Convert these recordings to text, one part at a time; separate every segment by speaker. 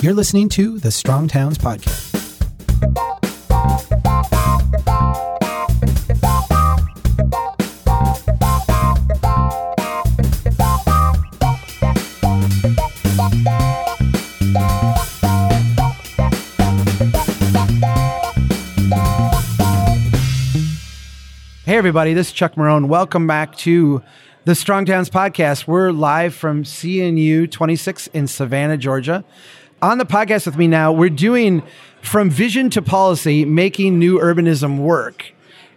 Speaker 1: You're listening to the Strong Towns Podcast. Hey, everybody, this is Chuck Marohn. Welcome back to the Strong Towns Podcast. We're live from CNU 26 in Savannah, Georgia. On the podcast with me now, we're doing from vision to policy, making new urbanism work.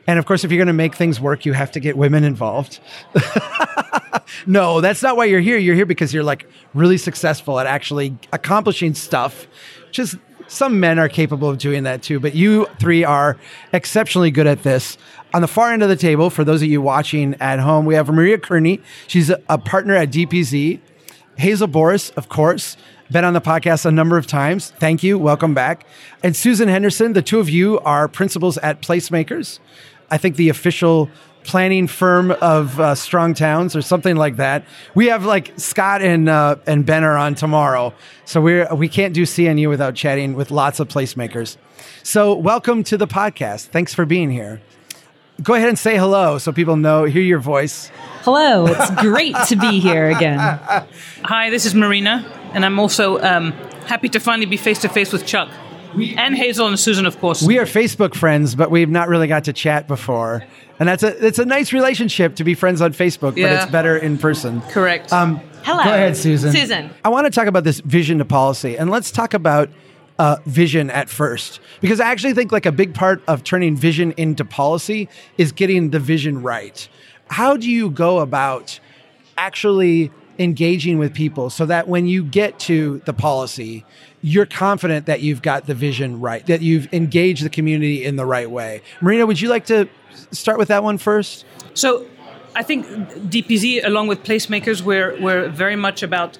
Speaker 1: And of course, if you're going to make things work, you have to get women involved. no, that's not why you're here. You're here because you're like really successful at actually accomplishing stuff, is some men are capable of doing that too, but you three are exceptionally good at this. On the far end of the table, for those of you watching at home, we have Marina Khoury. She's a, a partner at DPZ. Hazel Borys, of course, been on the podcast a number of times. Thank you. Welcome back. And Susan Henderson, the two of you are principals at Placemakers. I think the official planning firm of uh, strong towns or something like that. We have like Scott and uh, and Ben are on tomorrow, so we're we can't do CNU without chatting with lots of placemakers. So welcome to the podcast. Thanks for being here. Go ahead and say hello so people know hear your voice.
Speaker 2: Hello, it's great to be here again.
Speaker 3: Hi, this is Marina, and I'm also um, happy to finally be face to face with Chuck. and Hazel and Susan, of course.
Speaker 1: We are Facebook friends, but we've not really got to chat before. And that's a it's a nice relationship to be friends on Facebook, but it's better in person.
Speaker 3: Correct.
Speaker 1: Um,
Speaker 2: Hello.
Speaker 1: Go ahead, Susan.
Speaker 2: Susan.
Speaker 1: I want to talk about this vision to policy, and let's talk about uh, vision at first, because I actually think like a big part of turning vision into policy is getting the vision right. How do you go about actually engaging with people so that when you get to the policy, you're confident that you've got the vision right, that you've engaged the community in the right way? Marina, would you like to start with that one first?
Speaker 3: So I think DPZ, along with placemakers, we're, we're very much about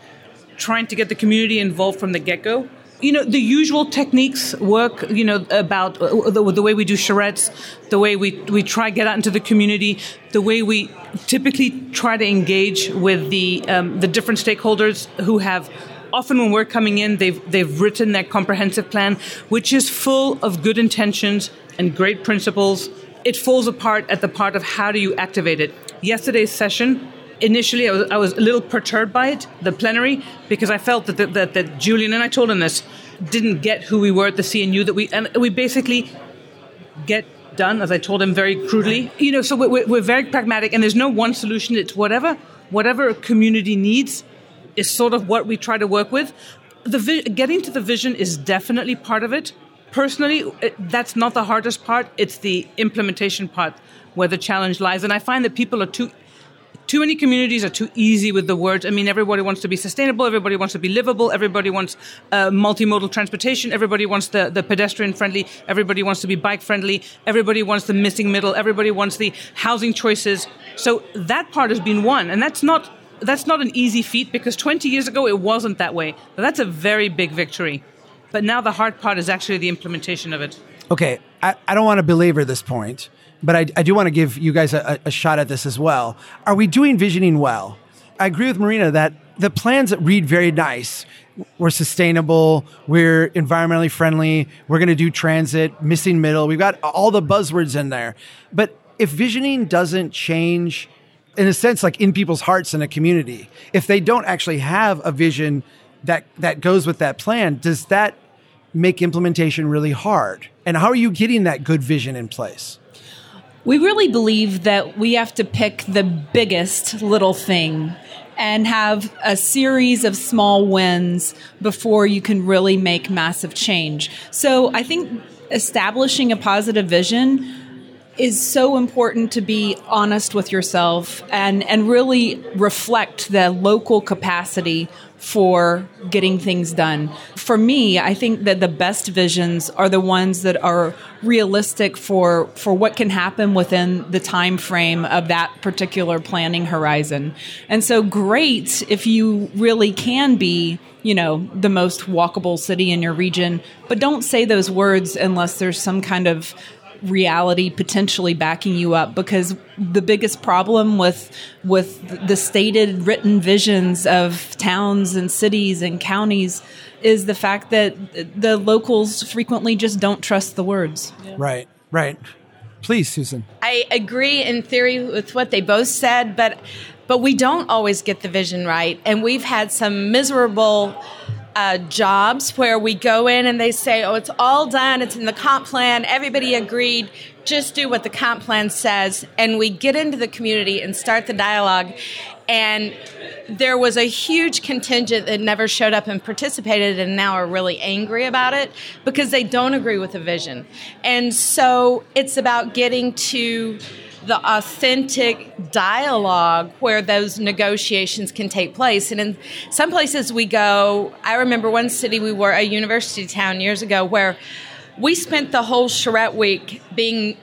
Speaker 3: trying to get the community involved from the get go. You know, the usual techniques work, you know, about uh, the, the way we do charrettes, the way we, we try get out into the community, the way we typically try to engage with the, um, the different stakeholders who have often when we're coming in, they've they've written their comprehensive plan, which is full of good intentions and great principles. It falls apart at the part of how do you activate it. Yesterday's session, initially, I was, I was a little perturbed by it, the plenary, because I felt that, that, that, that Julian and I told him this didn't get who we were at the CNU. That we and we basically get done, as I told him very crudely. You know, so we're, we're very pragmatic, and there's no one solution. It's whatever whatever a community needs is sort of what we try to work with. The vi- getting to the vision is definitely part of it. Personally, it, that's not the hardest part. It's the implementation part where the challenge lies. And I find that people are too too many communities are too easy with the words. I mean, everybody wants to be sustainable. Everybody wants to be livable. Everybody wants uh, multimodal transportation. Everybody wants the, the pedestrian friendly. Everybody wants to be bike friendly. Everybody wants the missing middle. Everybody wants the housing choices. So that part has been won, and that's not that's not an easy feat because 20 years ago it wasn't that way. But that's a very big victory. But now the hard part is actually the implementation of it.
Speaker 1: Okay, I, I don't want to belabor this point, but I, I do want to give you guys a, a shot at this as well. Are we doing visioning well? I agree with Marina that the plans read very nice. We're sustainable. We're environmentally friendly. We're going to do transit, missing middle. We've got all the buzzwords in there. But if visioning doesn't change, in a sense, like in people's hearts in a community, if they don't actually have a vision that that goes with that plan, does that make implementation really hard? And how are you getting that good vision in place?
Speaker 2: We really believe that we have to pick the biggest little thing and have a series of small wins before you can really make massive change. So I think establishing a positive vision is so important to be honest with yourself and, and really reflect the local capacity for getting things done. For me, I think that the best visions are the ones that are realistic for for what can happen within the time frame of that particular planning horizon. And so great if you really can be you know, the most walkable city in your region, but don't say those words unless there's some kind of reality potentially backing you up because the biggest problem with with the stated written visions of towns and cities and counties is the fact that the locals frequently just don't trust the words.
Speaker 1: Right, right. Please, Susan.
Speaker 4: I agree in theory with what they both said, but but we don't always get the vision right, and we've had some miserable uh, jobs where we go in and they say, "Oh, it's all done. It's in the comp plan. Everybody agreed. Just do what the comp plan says." And we get into the community and start the dialogue, and there was a huge contingent that never showed up and participated and now are really angry about it because they don't agree with the vision. And so it's about getting to the authentic dialogue where those negotiations can take place. And in some places we go, I remember one city we were, a university town years ago, where we spent the whole charrette week being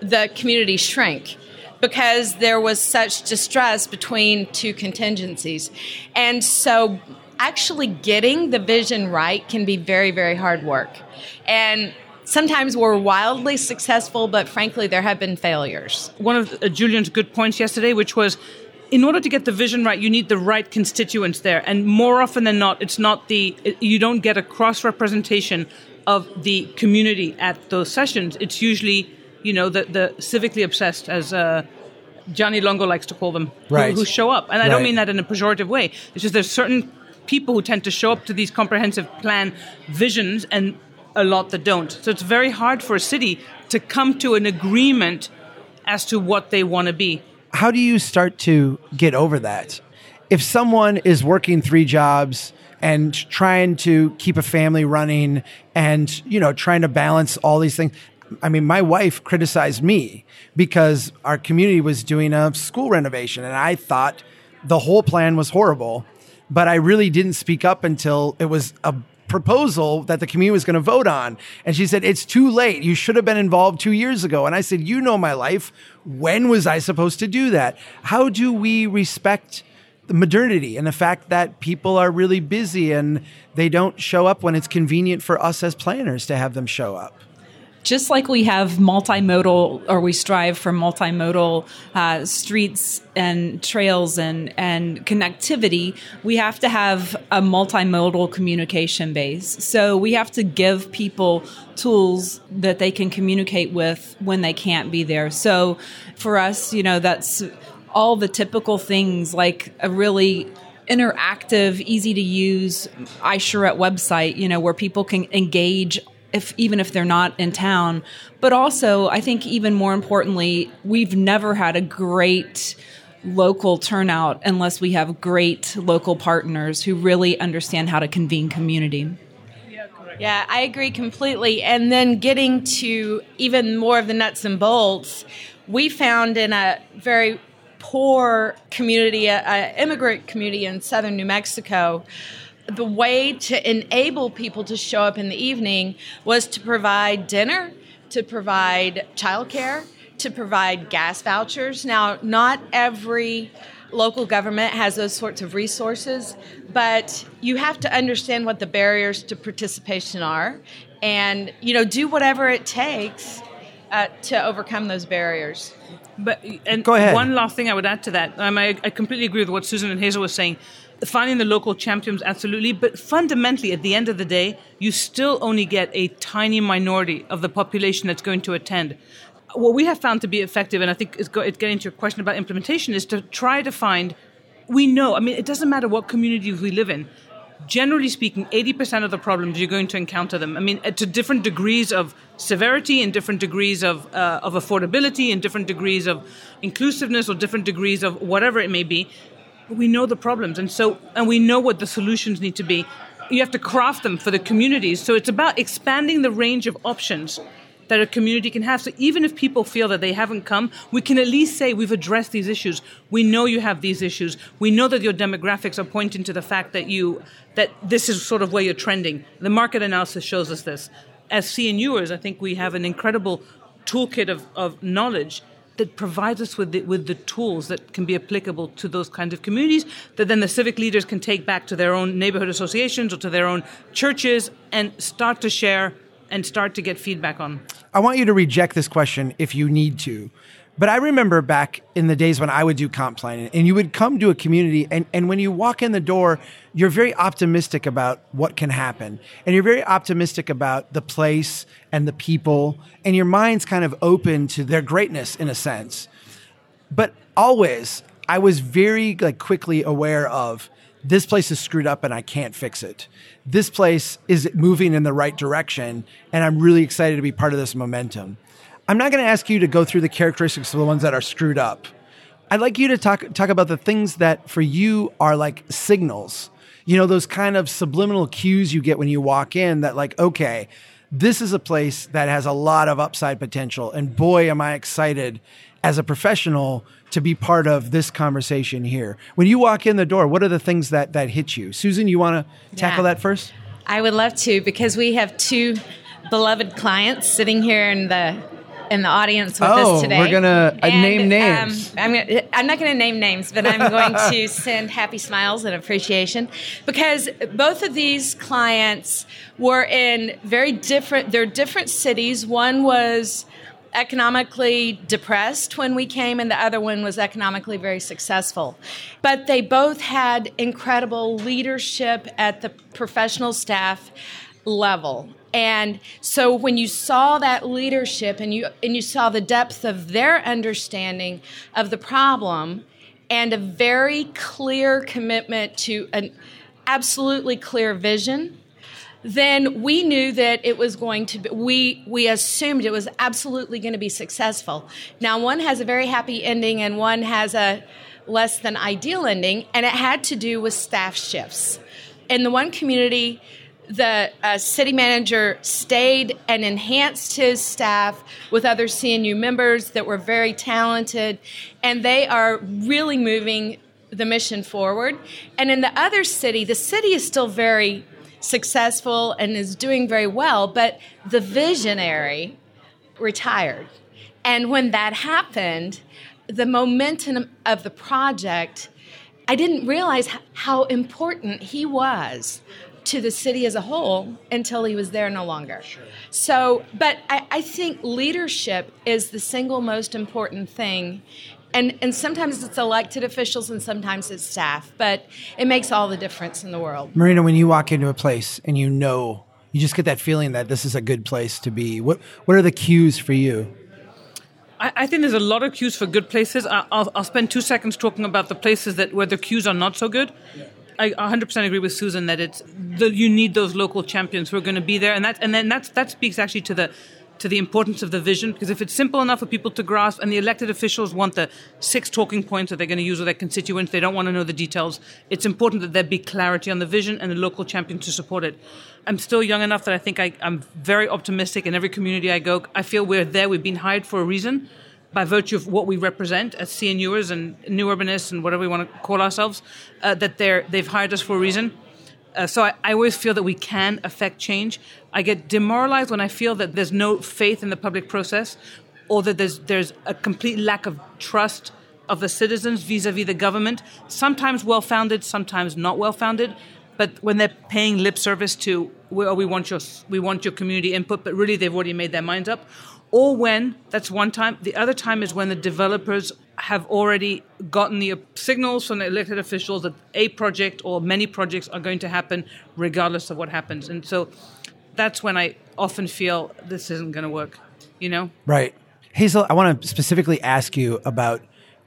Speaker 4: the community shrink because there was such distress between two contingencies. And so actually getting the vision right can be very, very hard work. And sometimes we're wildly successful, but frankly, there have been failures.
Speaker 3: One of uh, Julian's good points yesterday, which was in order to get the vision right, you need the right constituents there. And more often than not, it's not the, you don't get a cross representation of the community at those sessions. It's usually, you know, the, the civically obsessed, as uh, Johnny Longo likes to call them,
Speaker 1: right.
Speaker 3: who, who show up. And I
Speaker 1: right.
Speaker 3: don't mean that in a pejorative way. It's just there's certain people who tend to show up to these comprehensive plan visions and a lot that don't. So it's very hard for a city to come to an agreement as to what they want to be.
Speaker 1: How do you start to get over that? If someone is working three jobs and trying to keep a family running and, you know, trying to balance all these things, I mean, my wife criticized me because our community was doing a school renovation and I thought the whole plan was horrible, but I really didn't speak up until it was a proposal that the community was going to vote on. And she said, It's too late. You should have been involved two years ago. And I said, You know my life. When was I supposed to do that? How do we respect the modernity and the fact that people are really busy and they don't show up when it's convenient for us as planners to have them show up?
Speaker 2: Just like we have multimodal or we strive for multimodal uh, streets and trails and, and connectivity, we have to have a multimodal communication base. So we have to give people tools that they can communicate with when they can't be there. So for us, you know, that's all the typical things like a really interactive, easy to use iCharrette website, you know, where people can engage if even if they're not in town. But also, I think even more importantly, we've never had a great local turnout unless we have great local partners who really understand how to convene community.
Speaker 4: Yeah, I agree completely. And then getting to even more of the nuts and bolts, we found in a very poor community, an immigrant community in southern New Mexico, the way to enable people to show up in the evening was to provide dinner, to provide childcare, to provide gas vouchers. Now, not every local government has those sorts of resources, but you have to understand what the barriers to participation are and, you know, do whatever it takes uh, to overcome those barriers.
Speaker 3: But and
Speaker 1: Go ahead.
Speaker 3: one last thing I would add to that. Um, I, I completely agree with what Susan and Hazel were saying finding the local champions absolutely. But fundamentally at the end of the day you still only get a tiny minority of the population that's going to attend. What we have found to be effective and i think it's, getting to your question about implementation is to try to find we know i mean it doesn't matter what community we live in. Generally speaking 80% of the problems you're going to encounter them. I mean to different degrees of severity and different degrees of, uh, of affordability and different degrees of inclusiveness or different degrees of whatever it may be we know the problems and so and we know what the solutions need to be. You have to craft them for the communities. So it's about expanding the range of options that a community can have. So even if people feel that they haven't come we can at least say we've addressed these issues. We know you have these issues. We know that your demographics are pointing to the fact that you that this is sort of where you're trending. The market analysis shows us this. As cnuers i think we have an incredible toolkit of, of knowledge that provides us with the, with the tools that can be applicable to those kinds of communities that then the civic leaders can take back to their own neighborhood associations or to their own churches and start to share and start to get feedback on.
Speaker 1: I want you to reject this question if you need to. But I remember back in the days when I would do comp planning and you would come to a community and, and when you walk in the door, you're very optimistic about what can happen. And you're very optimistic about the place and the people and your mind's kind of open to their greatness in a sense. But always I was very like quickly aware of this place is screwed up and I can't fix it. This place is moving in the right direction and I'm really excited to be part of this momentum. I'm not going to ask you to go through the characteristics of the ones that are screwed up. I'd like you to talk talk about the things that for you are like signals. You know, those kind of subliminal cues you get when you walk in that like, okay, this is a place that has a lot of upside potential and boy am I excited as a professional to be part of this conversation here. When you walk in the door, what are the things that that hit you? Susan, you want to tackle
Speaker 4: Yeah.
Speaker 1: that first?
Speaker 4: I would love to because we have two beloved clients sitting here in the in the audience with
Speaker 1: Oh,
Speaker 4: us today.
Speaker 1: we're gonna, uh, name
Speaker 4: um,
Speaker 1: names.
Speaker 4: I'm, gonna, I'm not going to name names, but I'm going to send happy smiles and appreciation because both of these clients were in very different. They're different cities. One was economically depressed when we came, and the other one was economically very successful. But they both had incredible leadership at the professional staff level. And so when you saw that leadership and you and you saw the depth of their understanding of the problem and a very clear commitment to an absolutely clear vision, then we knew that it was going to be, we we assumed it was absolutely going to be successful. Now one has a very happy ending and one has a less than ideal ending and it had to do with staff shifts. In the one community the uh, city manager stayed and enhanced his staff with other CNU members that were very talented, and they are really moving the mission forward. And in the other city, the city is still very successful and is doing very well, but the visionary retired. And when that happened, the momentum of the project, I didn't realize how important he was to the city as a whole until he was there no longer. So, but I, I think leadership is the single most important thing. And, and sometimes it's elected officials and sometimes it's staff, but it makes all the difference in the world.
Speaker 1: Marina, when you walk into a place and you know, you just get that feeling that this is a good place to be. What what are the cues for you?
Speaker 3: I, I think there's a lot of cues for good places. I, I'll, I'll spend two seconds talking about the places that where the cues are not so good. I 100% agree with Susan that it's the, you need those local champions who are going to be there, and that and then that's that speaks actually to the to the importance of the vision because if it's simple enough for people to grasp, and the elected officials want the six talking points that they're going to use with their constituents, they don't want to know the details. It's important that there be clarity on the vision and the local champion to support it. I'm still young enough that I think I, I'm very optimistic. In every community I go, I feel we're there. We've been hired for a reason by virtue of what we represent as CNUers and new urbanists and whatever we want to call ourselves, uh, that they're, they've hired us for a reason. Uh, so I, I always feel that we can affect change. I get demoralized when I feel that there's no faith in the public process or that there's, there's a complete lack of trust of the citizens vis-a-vis the government, sometimes well-founded, sometimes not well-founded. But when they're paying lip service to, well, we want your, we want your community input, but really they've already made their minds up, or when that's one time. The other time is when the developers have already gotten the signals from the elected officials that a project or many projects are going to happen regardless of what happens. And so that's when I often feel this isn't going to work, you know?
Speaker 1: Right. Hazel, I want to specifically ask you about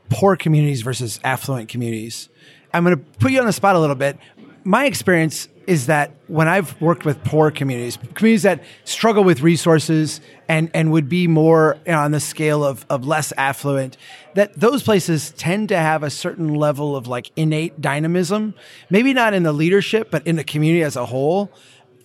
Speaker 1: poor communities versus affluent communities. I'm going to put you on the spot a little bit. My experience is that when I've worked with poor communities, communities that struggle with resources and, and would be more you know, on the scale of, of less affluent, that those places tend to have a certain level of like innate dynamism, maybe not in the leadership, but in the community as a whole.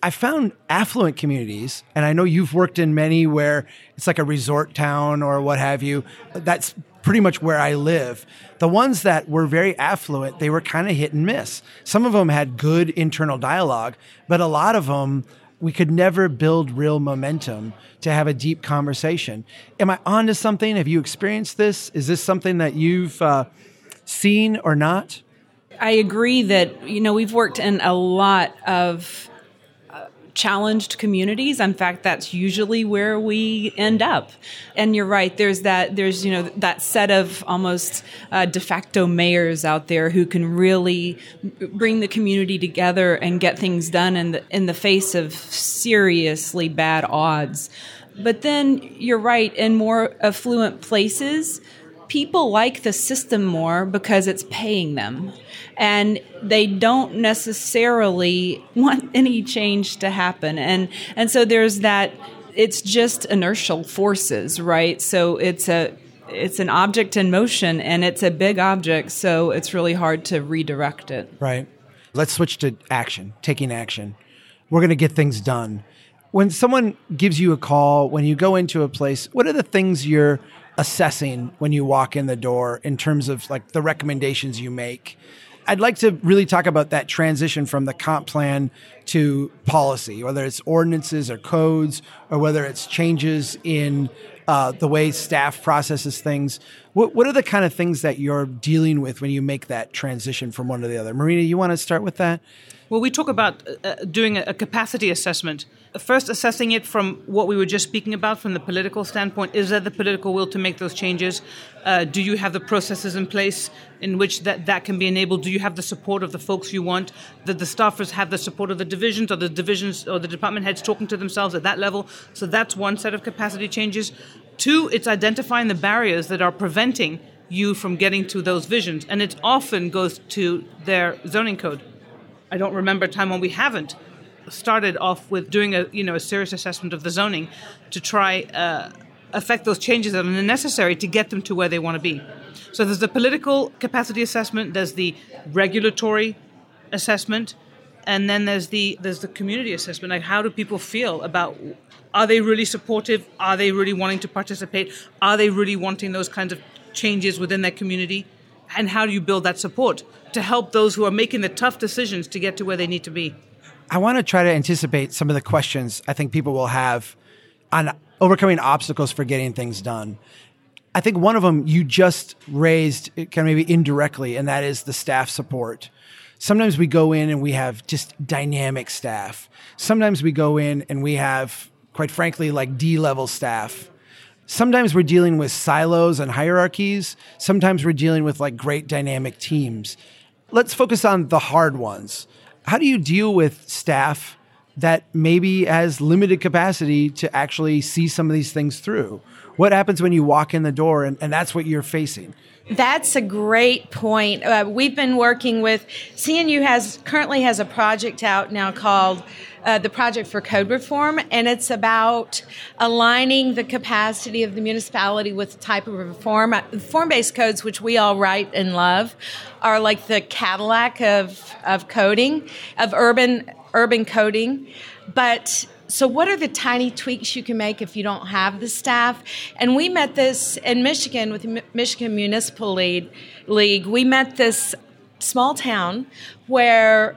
Speaker 1: I found affluent communities, and I know you've worked in many where it's like a resort town or what have you. That's pretty much where I live. The ones that were very affluent, they were kind of hit and miss. Some of them had good internal dialogue, but a lot of them, we could never build real momentum to have a deep conversation. Am I onto something? Have you experienced this? Is this something that you've uh, seen or not?
Speaker 2: I agree that you know we've worked in a lot of challenged communities. In fact, that's usually where we end up. And you're right. There's that. There's you know that set of almost uh, de facto mayors out there who can really bring the community together and get things done in the in the face of seriously bad odds. But then you're right. In more affluent places, people like the system more because it's paying them and they don't necessarily want any change to happen. And and so there's that it's just inertial forces right? So it's a it's an object in motion and it's a big object so it's really hard to redirect it.
Speaker 1: Right. Let's switch to action taking action. We're going to get things done. When someone gives you a call when you go into a place what are the things you're assessing when you walk in the door in terms of like the recommendations you make. I'd like to really talk about that transition from the comp plan to policy, whether it's ordinances or codes, or whether it's changes in uh, the way staff processes things. What, what are the kind of things that you're dealing with when you make that transition from one to the other? Marina, you want to start with that?
Speaker 3: Well, we talk about uh, uh doing a capacity assessment. First assessing it from what we were just speaking about from the political standpoint. Is there the political will to make those changes? Uh, do you have the processes in place in which that, that can be enabled? Do you have the support of the folks you want? That the staffers have the support of the divisions or the divisions or the department heads talking to themselves at that level? So that's one set of capacity changes. Two it's identifying the barriers that are preventing you from getting to those visions. And it often goes to their zoning code i don't remember a time when we haven't started off with doing a you know a serious assessment of the zoning to try uh, affect those changes that are necessary to get them to where they want to be. So there's the political capacity assessment, there's the regulatory assessment, and then there's the there's the community assessment. Like how do people feel about are they really supportive? Are they really wanting to participate? Are they really wanting those kinds of changes within their community? And how do you build that support to help those who are making the tough decisions to get to where they need to be?
Speaker 1: I want to try to anticipate some of the questions I think people will have on overcoming obstacles for getting things done. I think one of them you just raised uh, kind of maybe indirectly, and that is the staff support. Sometimes we go in and we have just dynamic staff. Sometimes we go in and we have, quite frankly, like D level staff. Sometimes we're dealing with silos and hierarchies. Sometimes we're dealing with like great dynamic teams. Let's focus on the hard ones how do you deal with staff that maybe has limited capacity to actually see some of these things through? What happens when you walk in the door and, and that's what you're facing?
Speaker 4: That's a great point. Uh, we've been working with CNU has currently has a project out now called uh, the Project for Code Reform, and it's about aligning the capacity of the municipality with the type of reform. Uh, form-based codes, which we all write and love, are like the Cadillac of of coding, of urban urban coding, but so, what are the tiny tweaks you can make if you don't have the staff? And we met this in Michigan with the Michigan Municipal League. We met this small town where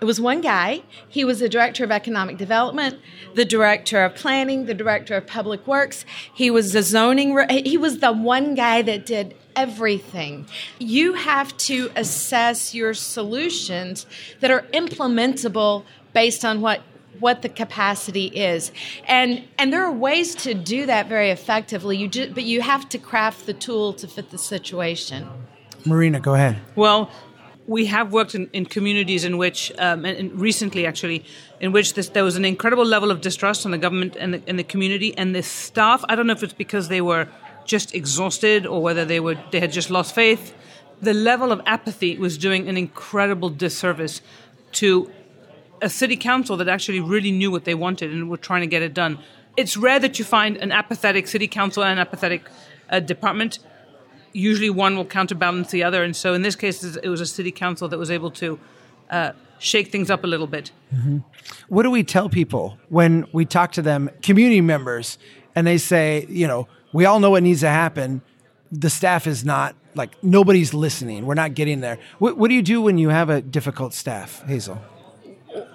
Speaker 4: it was one guy. He was the director of economic development, the director of planning, the director of public works. He was the zoning. He was the one guy that did everything. You have to assess your solutions that are implementable based on what what the capacity is and and there are ways to do that very effectively you just, but you have to craft the tool to fit the situation
Speaker 1: marina go ahead
Speaker 3: well we have worked in, in communities in which, um, and, and, recently actually, in which this, there was an incredible level of distrust on the government and the, and the community and the staff. I don't know if it's because they were just exhausted or whether they were they had just lost faith. The level of apathy was doing an incredible disservice to a city council that actually really knew what they wanted and were trying to get it done. It's rare that you find an apathetic city council and an apathetic uh, department usually one will counterbalance the other. And so in this case, it was a city council that was able to uh, shake things up a little bit.
Speaker 1: Mm-hmm. What do we tell people when we talk to them, community members, and they say, you know, we all know what needs to happen. The staff is not like nobody's listening. We're not getting there. What, what do you do when you have a difficult staff, Hazel?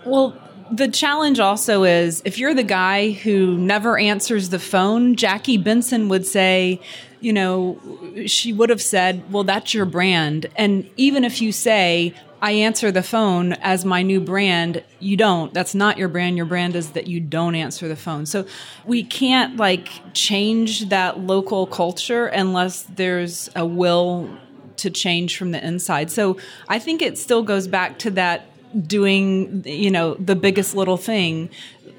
Speaker 2: Well, the challenge also is if you're the guy who never answers the phone, Jackie Benson would say, you know, she would have said, well, that's your brand. And even if you say, I answer the phone as my new brand. You don't. That's not your brand. Your brand is that you don't answer the phone. So we can't like change that local culture unless there's a will to change from the inside. So I think it still goes back to that doing, you know, the biggest little thing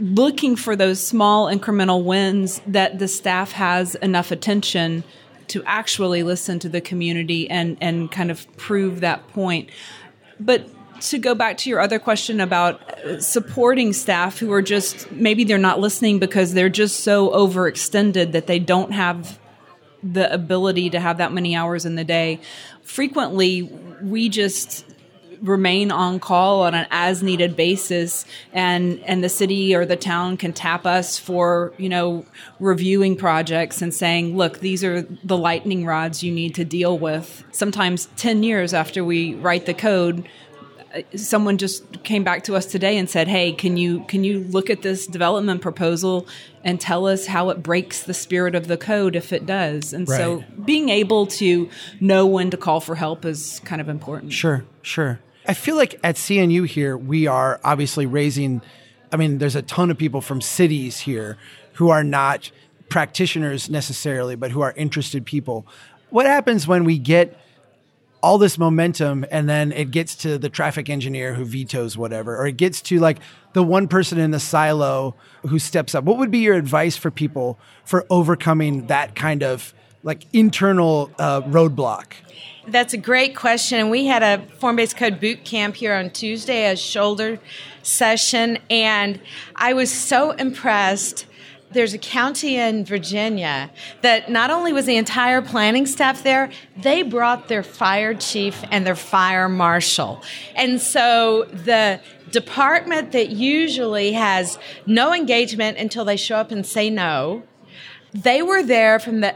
Speaker 2: looking for those small incremental wins that the staff has enough attention to actually listen to the community and and kind of prove that point. But to go back to your other question about uh, supporting staff who are just maybe they're not listening because they're just so overextended that they don't have the ability to have that many hours in the day. Frequently, we just remain on call on an as needed basis and and the city or the town can tap us for you know reviewing projects and saying look these are the lightning rods you need to deal with sometimes 10 years after we write the code uh, someone just came back to us today and said, "Hey, can you can you look at this development proposal and tell us how it breaks the spirit of the code if it does?" And right. so, being able to know when to call for help is kind of important.
Speaker 1: Sure, sure. I feel like at CNU here, we are obviously raising. I mean, there's a ton of people from cities here who are not practitioners necessarily, but who are interested people. What happens when we get all this momentum and then it gets to the traffic engineer who vetoes whatever or it gets to like the one person in the silo who steps up what would be your advice for people for overcoming that kind of like internal uh, roadblock
Speaker 4: that's a great question we had a form-based code boot camp here on tuesday a shoulder session and i was so impressed there's a county in Virginia that not only was the entire planning staff there, they brought their fire chief and their fire marshal. And so the department that usually has no engagement until they show up and say no, they were there from the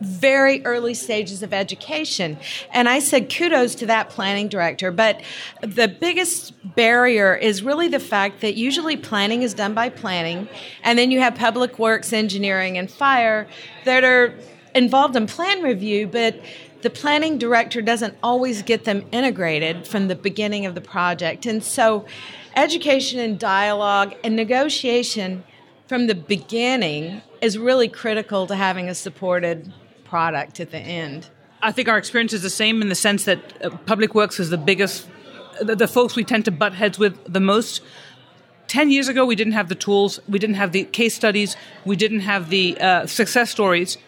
Speaker 4: very early stages of education. And I said kudos to that planning director. But the biggest barrier is really the fact that usually planning is done by planning, and then you have public works, engineering, and fire that are involved in plan review, but the planning director doesn't always get them integrated from the beginning of the project. And so, education and dialogue and negotiation from the beginning is really critical to having a supported product at the end.
Speaker 3: I think our experience is the same in the sense that uh, public works is the biggest, the, the folks we tend to butt heads with the most. 10 years ago, we didn't have the tools, we didn't have the case studies, we didn't have the uh, success stories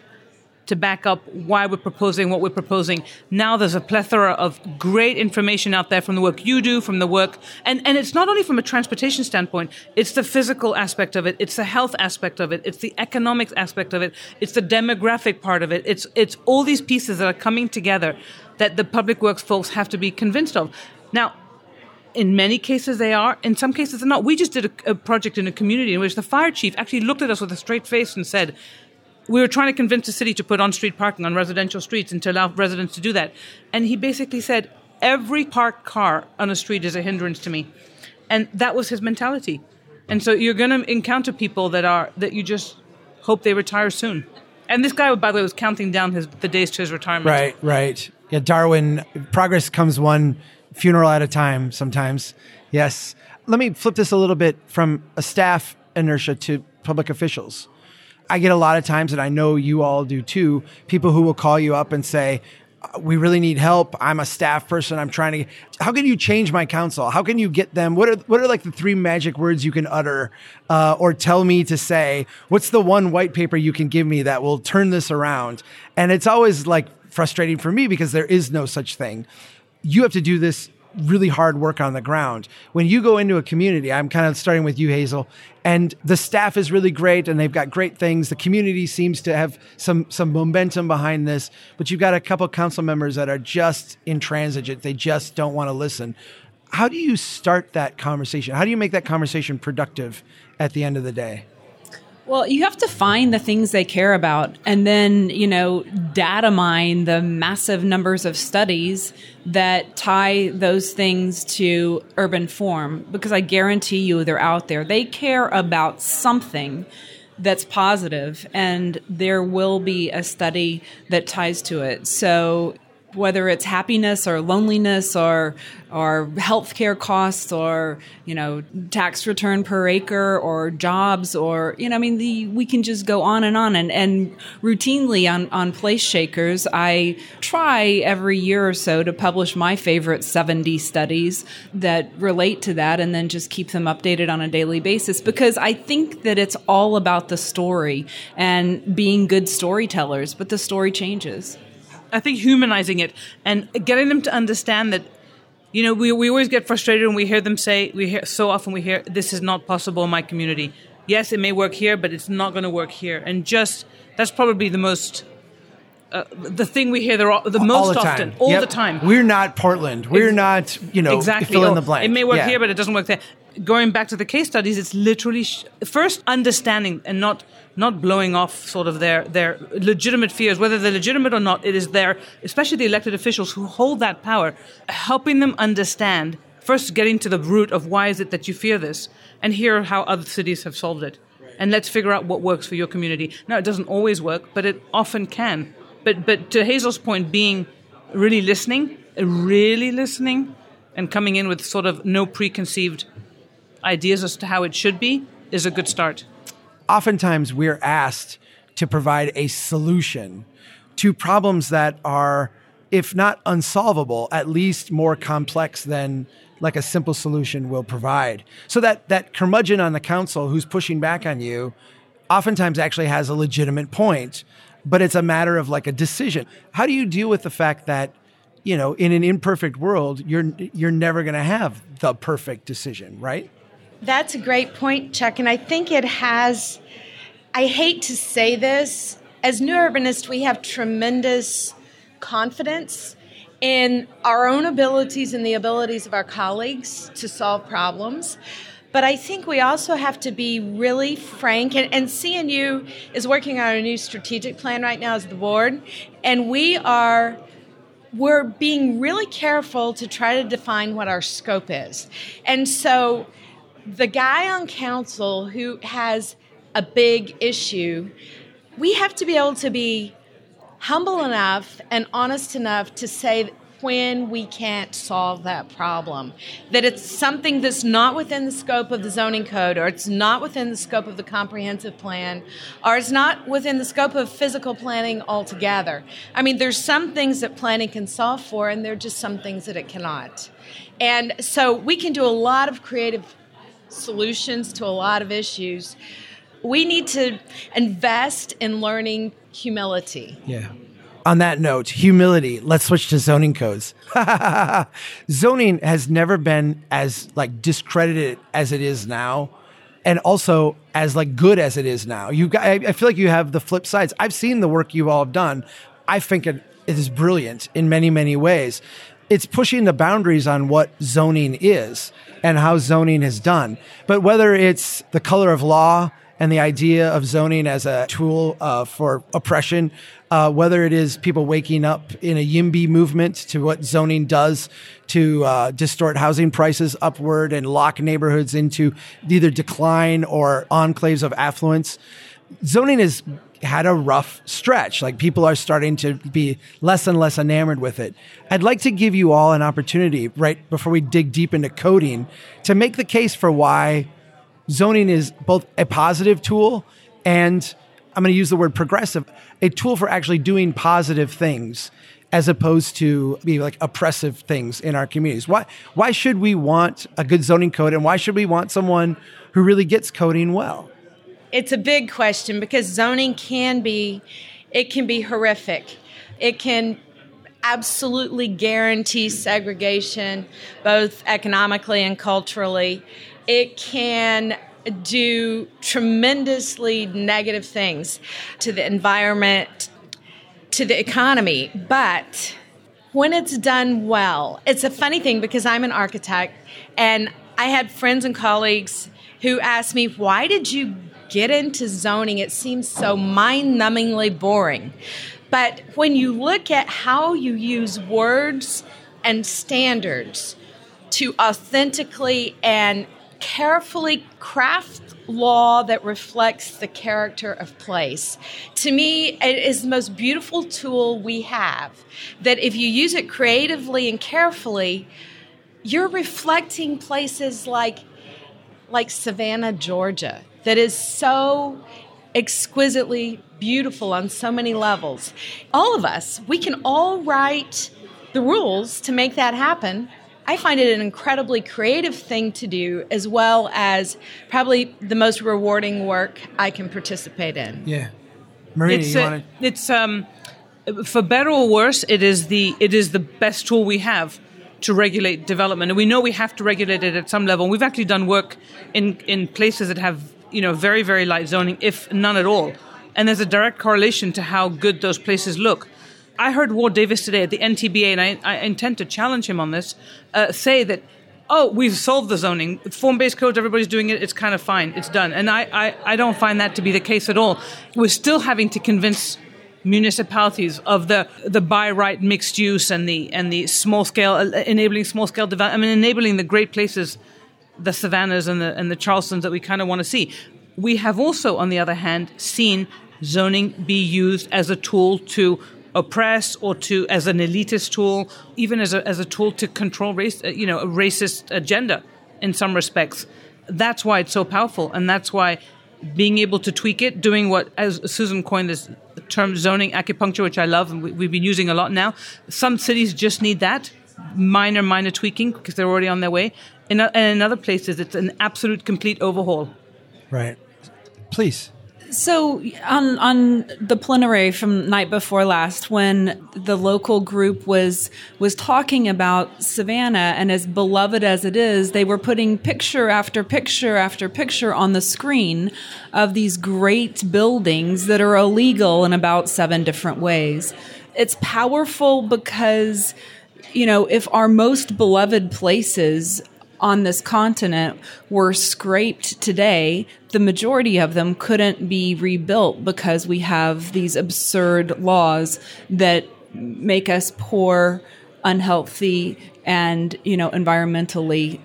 Speaker 3: to back up why we're proposing what we're proposing. Now there's a plethora of great information out there from the work you do, from the work, and, and it's not only from a transportation standpoint, it's the physical aspect of it, it's the health aspect of it, it's the economics aspect of it, it's the demographic part of it, it's, it's all these pieces that are coming together that the public works folks have to be convinced of. Now, in many cases they are in some cases they're not we just did a, a, project in a community in which the fire chief actually looked at us with a straight face and said we were trying to convince the city to put on street parking on residential streets and to allow residents to do that. And he basically said, every parked car on a street is a hindrance to me. And that was his mentality. And so you're going to encounter people that are, that you just hope they retire soon. And this guy, by the way, was counting down his, the days to his retirement.
Speaker 1: Right, right. Yeah, Darwin, progress comes one funeral at a time sometimes. Yes. Let me flip this a little bit from a staff inertia to public officials. I get a lot of times, and I know you all do too, people who will call you up and say, uh, we really need help. I'm a staff person. I'm trying to. How can you change my council? How can you get them? What are what are like the three magic words you can utter, uh, or tell me to say? What's the one white paper you can give me that will turn this around? And it's always like frustrating for me because there is no such thing. You have to do this really hard work on the ground. When you go into a community, I'm kind of starting with you, Hazel, and the staff is really great and they've got great things. The community seems to have some some momentum behind this, but you've got a couple council members that are just intransigent. They just don't want to listen. How do you start that conversation? How do you make that conversation productive at the end of the day?
Speaker 2: Well, you have to find the things they care about and then, you know, data mine the massive numbers of studies that tie those things to urban form because I guarantee you they're out there. They care about something that's positive and there will be a study that ties to it. So whether it's happiness or loneliness or or healthcare costs or you know tax return per acre or jobs or you know I mean the we can just go on and on. And and routinely on on PlaceShakers I try every year or so to publish my favorite 70 studies that relate to that and then just keep them updated on a daily basis because I think that it's all about the story and being good storytellers but the story changes
Speaker 3: I think humanizing it and getting them to understand that you know, we, we always get frustrated when we hear them say, we hear so often we hear, this is not possible in my community. Yes, it may work here, but it's not going to work here. And just, that's probably the most, uh, the thing we hear the, the most
Speaker 1: the
Speaker 3: often, all
Speaker 1: Yep.
Speaker 3: the time.
Speaker 1: We're not Portland. We're
Speaker 3: Ex-
Speaker 1: not, you know,
Speaker 3: exactly.
Speaker 1: fill in
Speaker 3: Oh,
Speaker 1: the blank.
Speaker 3: It may work
Speaker 1: Yeah.
Speaker 3: here, but it doesn't work there. Going back to the case studies, it's literally sh- first understanding and not not blowing off sort of their their legitimate fears, whether they're legitimate or not. It is their, especially the elected officials who hold that power, helping them understand. First, getting to the root of why is it that you fear this, and hear how other cities have solved it, and let's figure out what works for your community. Now, it doesn't always work, but it often can. But but to Hazel's point, being really listening, really listening, and coming in with sort of no preconceived ideas as to how it should be is a good start.
Speaker 1: oftentimes we're asked to provide a solution to problems that are, if not unsolvable, at least more complex than like a simple solution will provide. So that that curmudgeon on the council who's pushing back on you, oftentimes actually has a legitimate point, but it's a matter of like a decision. How do you deal with the fact that you know, in an imperfect world, you're you're never going to have the perfect decision, right?
Speaker 4: That's a great point, Chuck. And I think it has, I hate to say this, as new urbanists, we have tremendous confidence in our own abilities and the abilities of our colleagues to solve problems. But I think we also have to be really frank. And, and CNU is working on a new strategic plan right now as the board. And we are we're being really careful to try to define what our scope is. And so the guy on council who has a big issue, we have to be able to be humble enough and honest enough to say when we can't solve that problem. That it's something that's not within the scope of the zoning code, or it's not within the scope of the comprehensive plan, or it's not within the scope of physical planning altogether. I mean, there's some things that planning can solve for, and there are just some things that it cannot. And so we can do a lot of creative solutions to a lot of issues. We need to invest in learning humility.
Speaker 1: Yeah. On that note, humility. Let's switch to zoning codes. zoning has never been as like discredited as it is now, and also as like good as it is now. You got. I feel like you have the flip sides. I've seen the work you all have done. I think it is brilliant in many many ways. It's pushing the boundaries on what zoning is and how zoning is done. But whether it's the color of law and the idea of zoning as a tool uh, for oppression, uh, whether it is people waking up in a YIMBY movement to what zoning does to uh, distort housing prices upward and lock neighborhoods into either decline or enclaves of affluence. Zoning has had a rough stretch. Like people are starting to be less and less enamored with it. I'd like to give you all an opportunity right before we dig deep into coding to make the case for why zoning is both a positive tool and I'm going to use the word progressive, a tool for actually doing positive things as opposed to be like oppressive things in our communities. Why why should we want a good zoning code and why should we want someone who really gets coding well?
Speaker 4: It's a big question because zoning can be it can be horrific. It can absolutely guarantee segregation both economically and culturally. It can do tremendously negative things to the environment, to the economy, but when it's done well, it's a funny thing because I'm an architect and I had friends and colleagues who asked me, Why did you get into zoning? It seems so mind numbingly boring. But when you look at how you use words and standards to authentically and carefully craft law that reflects the character of place. To me, it is the most beautiful tool we have. That if you use it creatively and carefully, you're reflecting places like like Savannah, Georgia, that is so exquisitely beautiful on so many levels. All of us, we can all write the rules to make that happen. I find it an incredibly creative thing to do, as well as probably the most rewarding work I can participate in.
Speaker 1: Yeah, Marina,
Speaker 3: it's
Speaker 1: you want
Speaker 3: it's um, for better or worse, it is the it is the best tool we have to regulate development, and we know we have to regulate it at some level. And We've actually done work in in places that have you know very very light zoning, if none at all, and there's a direct correlation to how good those places look. I heard Ward Davis today at the NTBA, and I, I intend to challenge him on this, uh, say that, oh, we've solved the zoning. Form based codes, everybody's doing it, it's kind of fine, it's done. And I, I, I don't find that to be the case at all. We're still having to convince municipalities of the the by right mixed use and the and the small scale uh, enabling small scale development. I mean, enabling the great places, the Savannahs and the and the Charlestons that we kind of want to see. We have also, on the other hand, seen zoning be used as a tool to oppress or to as an elitist tool, even as a, as a tool to control race, uh, you know, a racist agenda in some respects. That's why it's so powerful, and that's why being able to tweak it, doing what, as Susan coined this term, zoning acupuncture, which I love, and we, have been using a lot now. Some cities just need that minor, minor tweaking because they're already on their way. In, and in other places, it's an absolute complete overhaul.
Speaker 1: Right. Please.
Speaker 2: So on on the plenary from night before last, when the local group was was talking about Savannah and as beloved as it is, they were putting picture after picture after picture on the screen of these great buildings that are illegal in about seven different ways. It's powerful because you know if our most beloved places on this continent were scraped today, the majority of them couldn't be rebuilt because we have these absurd laws that make us poor, unhealthy, and, you know, environmentally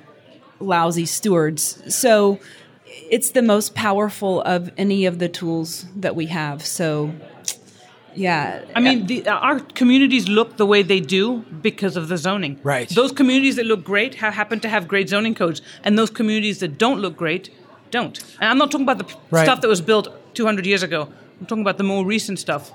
Speaker 2: lousy stewards. So it's the most powerful of any of the tools that we have. So yeah.
Speaker 3: I mean, the, our communities look the way they do because of the zoning.
Speaker 1: Right.
Speaker 3: Those communities that look great have, happen to have great zoning codes, and those communities that don't look great don't. And I'm not talking about the
Speaker 1: right.
Speaker 3: stuff that was built 200 years ago. I'm talking about the more recent stuff.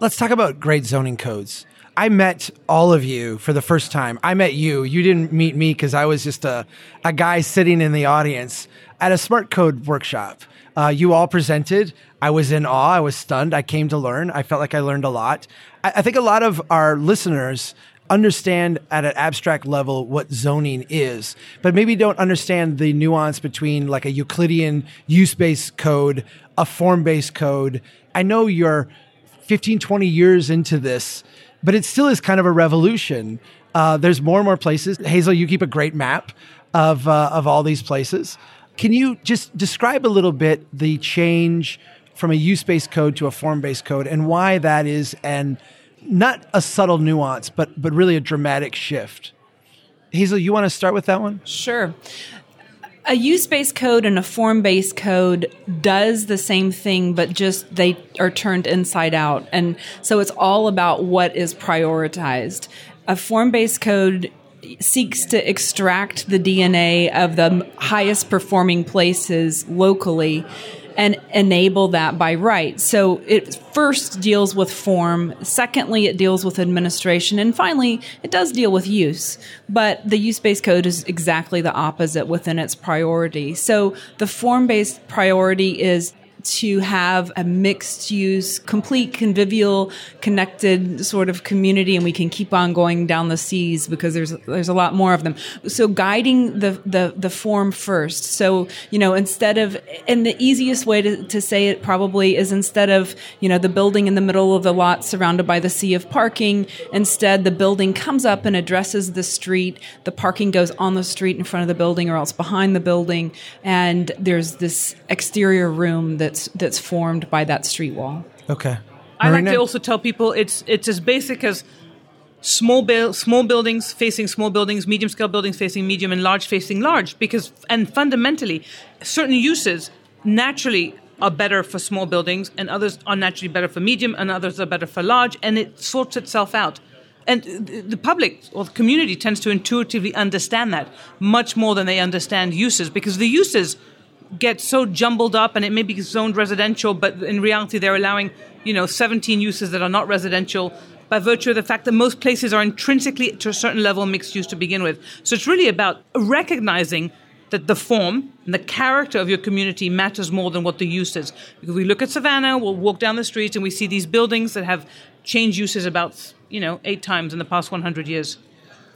Speaker 1: Let's talk about great zoning codes. I met all of you for the first time. I met you. You didn't meet me because I was just a, a guy sitting in the audience at a smart code workshop. Uh, you all presented. I was in awe. I was stunned. I came to learn. I felt like I learned a lot. I, I think a lot of our listeners understand at an abstract level what zoning is, but maybe don't understand the nuance between like a Euclidean use based code, a form based code. I know you're 15, 20 years into this, but it still is kind of a revolution. Uh, there's more and more places. Hazel, you keep a great map of, uh, of all these places. Can you just describe a little bit the change from a use based code to a form based code and why that is, and not a subtle nuance, but, but really a dramatic shift? Hazel, you want to start with that one?
Speaker 2: Sure. A use based code and a form based code does the same thing, but just they are turned inside out. And so it's all about what is prioritized. A form based code seeks to extract the DNA of the highest performing places locally and enable that by right. So it first deals with form, secondly, it deals with administration, and finally, it does deal with use. But the use based code is exactly the opposite within its priority. So the form based priority is to have a mixed use, complete convivial, connected sort of community, and we can keep on going down the seas because there's there's a lot more of them. So guiding the the the form first. So you know instead of and the easiest way to, to say it probably is instead of you know the building in the middle of the lot surrounded by the sea of parking, instead the building comes up and addresses the street. The parking goes on the street in front of the building or else behind the building, and there's this exterior room that that's that's formed by that street wall.
Speaker 1: Okay.
Speaker 3: I like to also tell people it's it's as basic as small build, small buildings facing small buildings, medium scale buildings facing medium, and large facing large. Because and fundamentally, certain uses naturally are better for small buildings, and others are naturally better for medium, and others are better for large, and it sorts itself out. And the public or the community tends to intuitively understand that much more than they understand uses, because the uses get so jumbled up and it may be zoned residential, but in reality they're allowing, you know, 17 uses that are not residential by virtue of the fact that most places are intrinsically to a certain level mixed use to begin with. So it's really about recognizing that the form and the character of your community matters more than what the use is. Because we look at Savannah, we'll walk down the streets and we see these buildings that have changed uses about, you know, eight times in the past 100 years.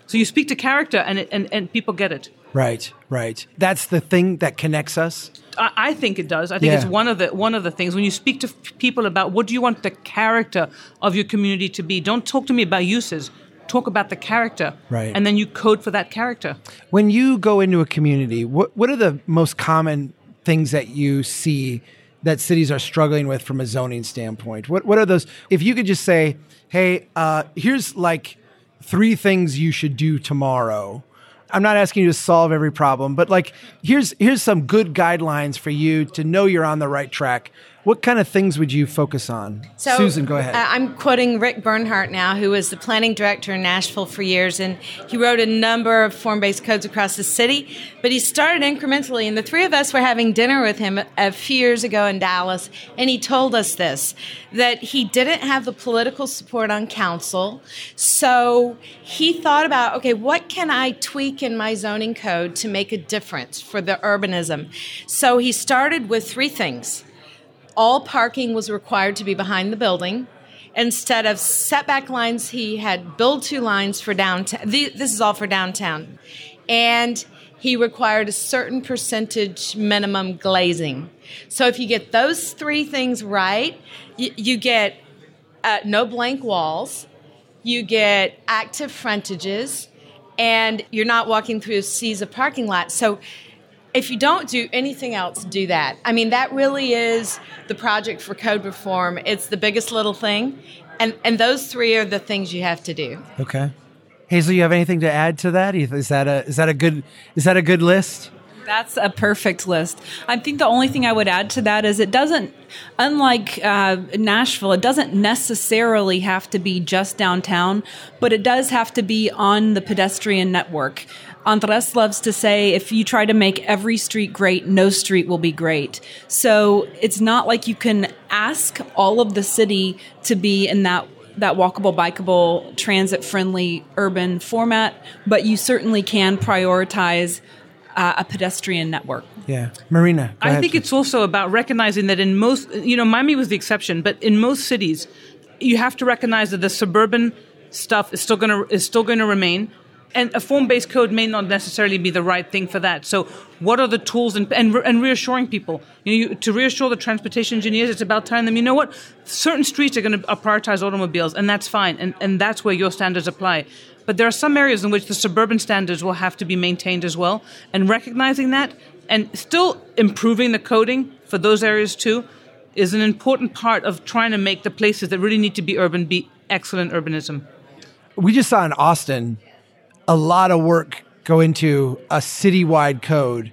Speaker 3: So you speak to character and, it, and, and people get it.
Speaker 1: Right, right. That's the thing that connects us.
Speaker 3: I, I think it does. I think
Speaker 1: Yeah.
Speaker 3: it's one of the one of the things when you speak to f- people about what do you want the character of your community to be. Don't talk to me about uses. Talk about the character,
Speaker 1: Right.
Speaker 3: And then you code for that character.
Speaker 1: When you go into a community, what what are the most common things that you see that cities are struggling with from a zoning standpoint? What what are those? If you could just say, "Hey, uh, here's like three things you should do tomorrow." I'm not asking you to solve every problem, but like here's here's some good guidelines for you to know you're on the right track. What kind of things would you focus on? Susan, go ahead.
Speaker 4: uh, I'm quoting Rick Bernhardt now, who was the planning director in Nashville for years, and he wrote a number of form based codes across the city. But he started incrementally, and the three of us were having dinner with him a few years ago in Dallas, and he told us this that he didn't have the political support on council. So he thought about okay, what can I tweak in my zoning code to make a difference for the urbanism? So he started with three things all parking was required to be behind the building. Instead of setback lines, he had build-to lines for downtown. This is all for downtown. And he required a certain percentage minimum glazing. So if you get those three things right, you, you get uh, no blank walls, you get active frontages, and you're not walking through seas of parking lots. So if you don't do anything else, do that. I mean, that really is the project for code reform. It's the biggest little thing. And, and those three are the things you have to do.
Speaker 1: okay. Hazel, you have anything to add to that? Is that a is that a good is that a good list?
Speaker 2: That's a perfect list. I think the only thing I would add to that is it doesn't, unlike uh, Nashville, it doesn't necessarily have to be just downtown, but it does have to be on the pedestrian network. Andres loves to say if you try to make every street great, no street will be great. So it's not like you can ask all of the city to be in that that walkable, bikeable, transit friendly urban format, but you certainly can prioritize uh, a pedestrian network.
Speaker 1: Yeah, Marina. go
Speaker 3: I
Speaker 1: ahead,
Speaker 3: think
Speaker 1: please.
Speaker 3: it's also about recognizing that in most, you know, Miami was the exception, but in most cities, you have to recognize that the suburban stuff is still going to is still going to remain, and a form-based code may not necessarily be the right thing for that. So, what are the tools and and, and reassuring people? You know, you, to reassure the transportation engineers, it's about telling them, you know what, certain streets are going to prioritize automobiles, and that's fine, and and that's where your standards apply. But there are some areas in which the suburban standards will have to be maintained as well, and recognizing that and still improving the coding for those areas too is an important part of trying to make the places that really need to be urban be excellent urbanism.
Speaker 1: we just saw in Austin a lot of work go into a citywide code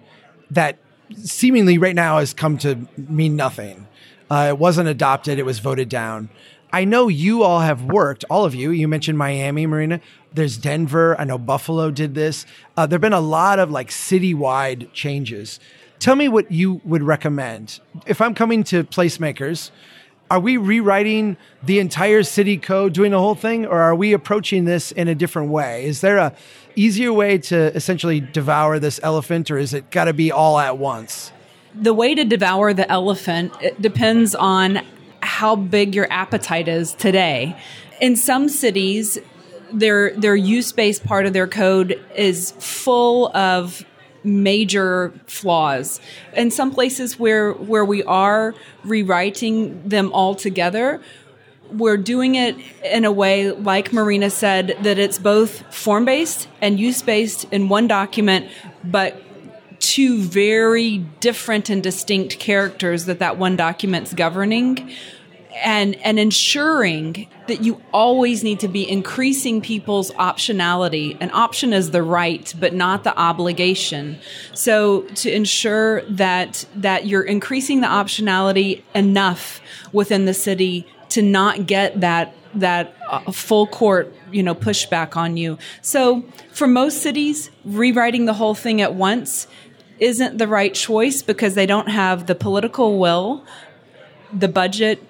Speaker 1: that seemingly right now has come to mean nothing. Uh, it wasn't adopted, it was voted down. I know you all have worked, all of you. You mentioned Miami, Marina. There's Denver. I know Buffalo did this. Uh, there have been a lot of like citywide changes. Tell me what you would recommend. If I'm coming to placemakers, are we rewriting the entire city code, doing the whole thing, or are we approaching this in a different way? Is there a easier way to essentially devour this elephant, or is it got to be all at once?
Speaker 2: The way to devour the elephant it depends on how big your appetite is today. In some cities, their their use-based part of their code is full of major flaws. In some places where where we are rewriting them all together, we're doing it in a way, like Marina said, that it's both form based and use based in one document, but two very different and distinct characters that that one document's governing. And and ensuring that you always need to be increasing people's optionality. An option is the right but not the obligation. So to ensure that that you're increasing the optionality enough within the city to not get that that uh, full court you know pushback on you. So for most cities rewriting the whole thing at once isn't the right choice because they don't have the political will the budget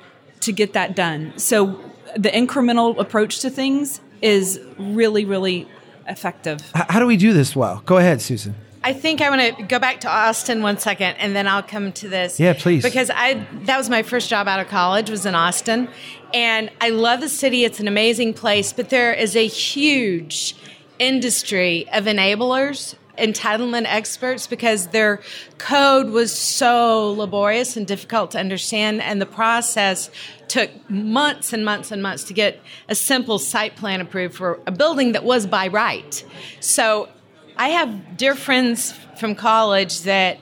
Speaker 2: to get that done. So the incremental approach to things is really, really effective.
Speaker 1: How do we do this well? Go ahead, Susan.
Speaker 4: I think I want to go back to Austin one second, and then I'll come to this.
Speaker 1: Yeah, please.
Speaker 4: Because I that was my first job out of college was in Austin, and I love the city. It's an amazing place, but there is a huge industry of enablers entitlement experts because their code was so laborious and difficult to understand and the process took months and months and months to get a simple site plan approved for a building that was by right so i have dear friends from college that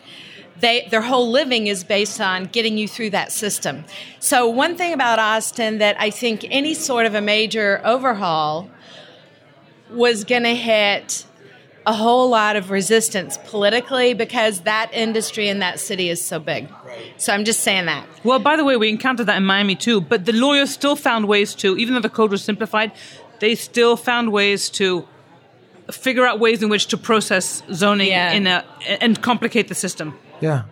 Speaker 4: they, their whole living is based on getting you through that system. So, one thing about Austin that I think any sort of a major overhaul was going to hit a whole lot of resistance politically because that industry in that city is so big. So I'm just saying that.
Speaker 3: Well, by the way, we encountered that in Miami too, but the lawyers still found ways to, even though the code was simplified, they still found ways to figure out ways in which to process zoning
Speaker 4: Yeah.
Speaker 3: in a and complicate the system.
Speaker 1: Yeah.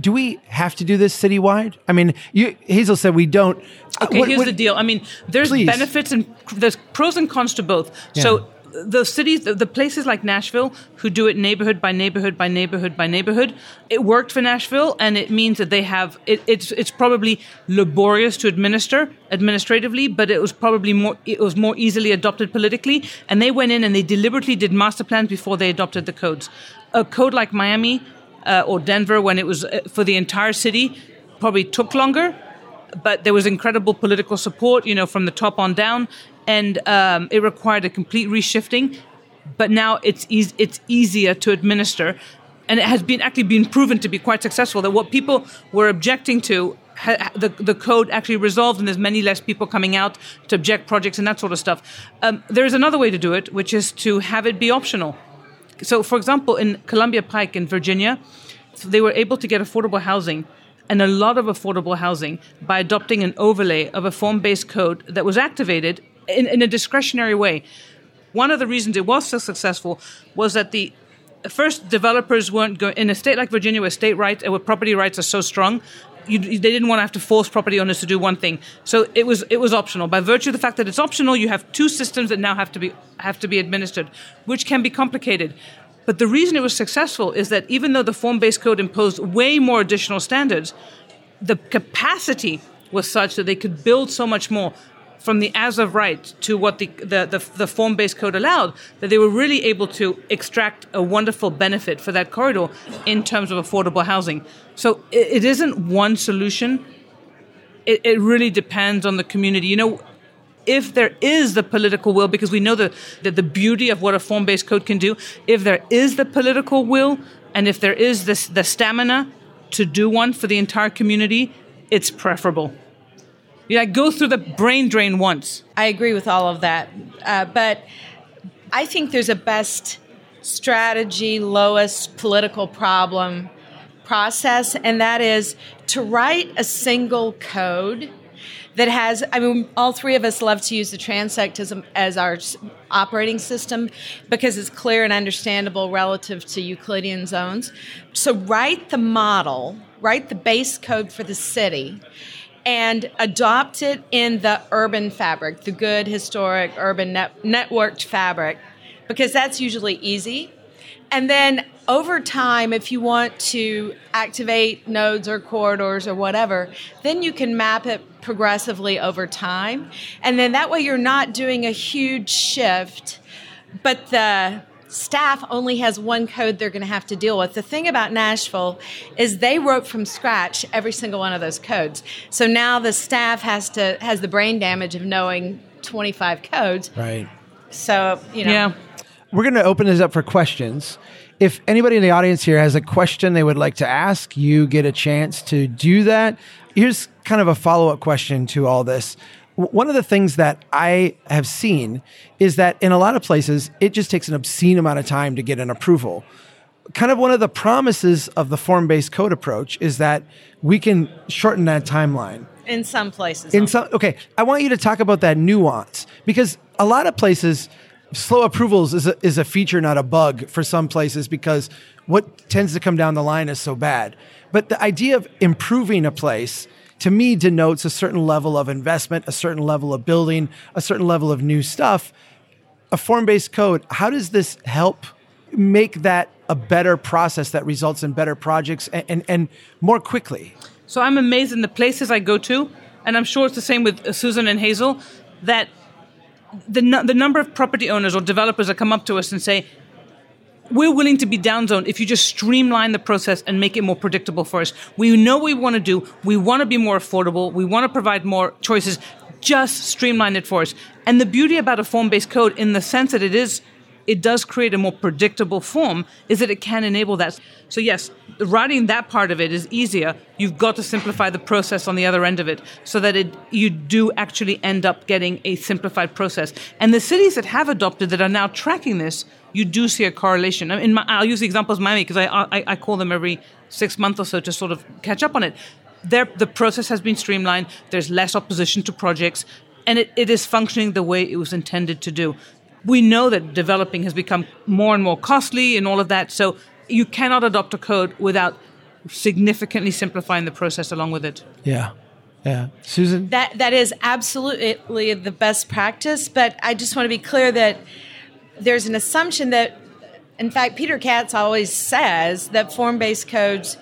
Speaker 1: Do we have to do this citywide? I mean, you, Hazel said we don't.
Speaker 3: Okay,
Speaker 1: what-
Speaker 3: here's
Speaker 1: what-
Speaker 3: the deal. I mean, there's
Speaker 1: Please.
Speaker 3: benefits and there's pros and cons to both. So the cities, the, places like Nashville, who do it neighborhood by neighborhood by neighborhood by neighborhood, it worked for Nashville, and it means that they have it, it's it's probably laborious to administer administratively, but it was probably more it was more easily adopted politically, and they went in and they deliberately did master plans before they adopted the codes. A code like Miami uh, or Denver, when it was uh, for the entire city, probably took longer but there was incredible political support, you know, from the top on down, and um, it required a complete reshifting. But now it's eas it's easier to administer, and it has been actually been proven to be quite successful. That what people were objecting to. The, the code actually resolved, and there's many less people coming out to object projects and that sort of stuff. Um, there is another way to do it, which is to have it be optional. So, for example, in Columbia Pike in Virginia, they were able to get affordable housing and a lot of affordable housing by adopting an overlay of a form based code that was activated in, in a discretionary way. One of the reasons it was so successful was that the first developers weren't going in a state like Virginia where state rights where property rights are so strong. You, they didn't want to have to force property owners to do one thing, so it was it was optional. By virtue of the fact that it's optional, you have two systems that now have to be have to be administered, which can be complicated. But the reason it was successful is that even though the form based code imposed way more additional standards, the capacity was such that they could build so much more from the as of right to what the, the, the, the form based code allowed that they were really able to extract a wonderful benefit for that corridor in terms of affordable housing. So it, it isn't one solution. It, it really depends on the community. You know, if there is the political will, because we know the, the, the beauty of what a form based code can do, if there is the political will and if there is this, the stamina to do one for the entire community, it's preferable. Like go through the brain drain once.
Speaker 4: I agree with all of that. Uh, but I think there's a best strategy, lowest political problem process, and that is to write a single code that has, I mean, all three of us love to use the transect as, as our operating system because it's clear and understandable relative to Euclidean zones. So write the model, write the base code for the city, and adopt it in the urban fabric, the good historic urban net- networked fabric, because that's usually easy. And then over time, if you want to activate nodes or corridors or whatever, then you can map it progressively over time. And then that way you're not doing a huge shift, but the staff only has one code they're going to have to deal with. The thing about Nashville is they wrote from scratch every single one of those codes. So now the staff has to has the brain damage of knowing 25 codes.
Speaker 1: Right.
Speaker 4: So, you know,
Speaker 3: Yeah.
Speaker 1: We're going to open this up for questions. If anybody in the audience here has a question they would like to ask, you get a chance to do that. Here's kind of a follow up question to all this. One of the things that I have seen is that in a lot of places, it just takes an obscene amount of time to get an approval. Kind of one of the promises of the form based code approach is that we can shorten that timeline.
Speaker 4: In some places.
Speaker 1: In some, okay, I want you to talk about that nuance because a lot of places, slow approvals is a, is a feature, not a bug for some places because what tends to come down the line is so bad. But the idea of improving a place to me denotes a certain level of investment, a certain level of building, a certain level of new stuff. A form based code, how does this help make that a better process that results in better projects and, and, and more quickly?
Speaker 3: So I'm amazed in the places I go to, and I'm sure it's the same with Susan and Hazel, that the, the number of property owners or developers that come up to us and say, we're willing to be downzoned if you just streamline the process and make it more predictable for us. We know what we want to do. We want to be more affordable. We want to provide more choices. Just streamline it for us. And the beauty about a form-based code, in the sense that it is, it does create a more predictable form, is that it can enable that. So yes, writing that part of it is easier. You've got to simplify the process on the other end of it, so that it you do actually end up getting a simplified process. And the cities that have adopted that are now tracking this you do see a correlation. In my, I'll use the example of Miami because I, I, I call them every six months or so to sort of catch up on it. There, the process has been streamlined. There's less opposition to projects, and it, it is functioning the way it was intended to do. We know that developing has become more and more costly and all of that, so you cannot adopt a code without significantly simplifying the process along with it.
Speaker 1: Yeah. Yeah. Susan?
Speaker 4: That that is absolutely the best practice, but I just want to be clear that there's an assumption that in fact Peter Katz always says that form-based codes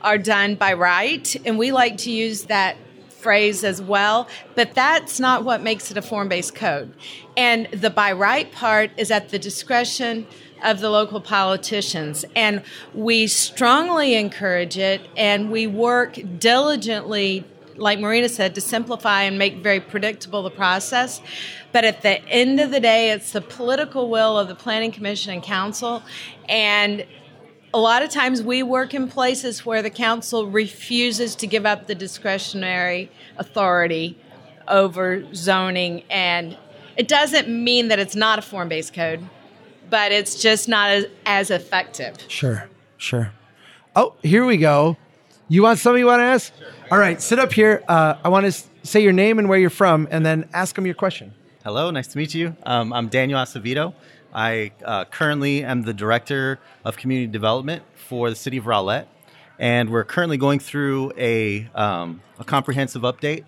Speaker 4: are done by right, and we like to use that phrase as well, but that's not what makes it a form-based code. And the by right part is at the discretion of the local politicians. And we strongly encourage it and we work diligently, like Marina said, to simplify and make very predictable the process. But at the end of the day, it's the political will of the Planning Commission and Council. And a lot of times we work in places where the council refuses to give up the discretionary authority over zoning. And it doesn't mean that it's not a form based code but it's just not as, as effective.
Speaker 1: Sure, sure. Oh, here we go. You want something you want to ask? Sure. All right, sit up here. Uh, I want to say your name and where you're from, and then ask them your question.
Speaker 5: Hello, nice to meet you. Um, I'm Daniel Acevedo. I uh, currently am the Director of Community Development for the City of Rowlett, and we're currently going through a, um, a comprehensive update,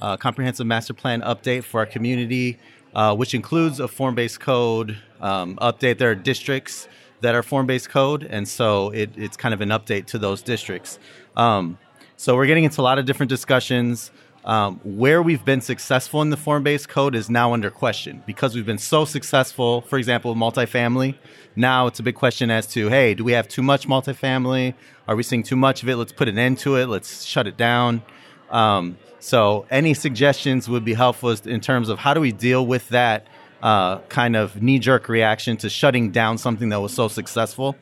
Speaker 5: a comprehensive master plan update for our community, uh, which includes a form-based code um, update. There are districts that are form-based code, and so it, it's kind of an update to those districts. Um, so we're getting into a lot of different discussions. Um, where we've been successful in the form-based code is now under question because we've been so successful. For example, multifamily. Now it's a big question as to, hey, do we have too much multifamily? Are we seeing too much of it? Let's put an end to it. Let's shut it down. Um, so any suggestions would be helpful in terms of how do we deal with that uh, kind of knee-jerk reaction to shutting down something that was so successful.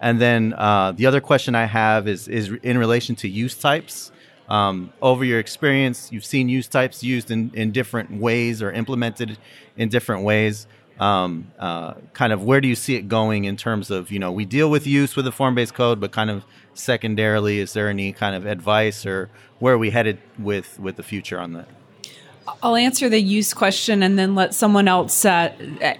Speaker 5: And then uh, the other question I have is is in relation to use types. Um, over your experience, you've seen use types used in, in different ways or implemented in different ways. Um, uh, kind of where do you see it going in terms of you know we deal with use with the form-based code, but kind of secondarily, is there any kind of advice or where are we headed with with the future on that?
Speaker 2: I'll answer the use question and then let someone else uh,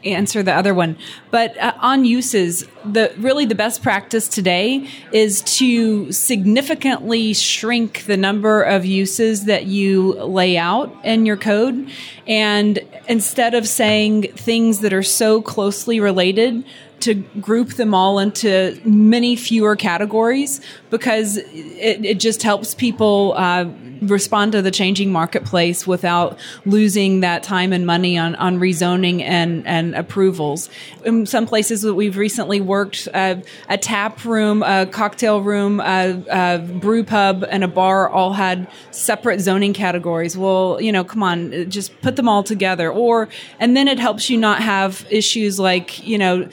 Speaker 2: answer the other one. But uh, on uses, the really the best practice today is to significantly shrink the number of uses that you lay out in your code, and instead of saying things that are so closely related to group them all into many fewer categories because it, it just helps people uh, respond to the changing marketplace without losing that time and money on, on rezoning and, and approvals. In some places that we've recently worked, uh, a tap room, a cocktail room, a, a brew pub, and a bar all had separate zoning categories. Well, you know, come on, just put them all together. Or, and then it helps you not have issues like, you know,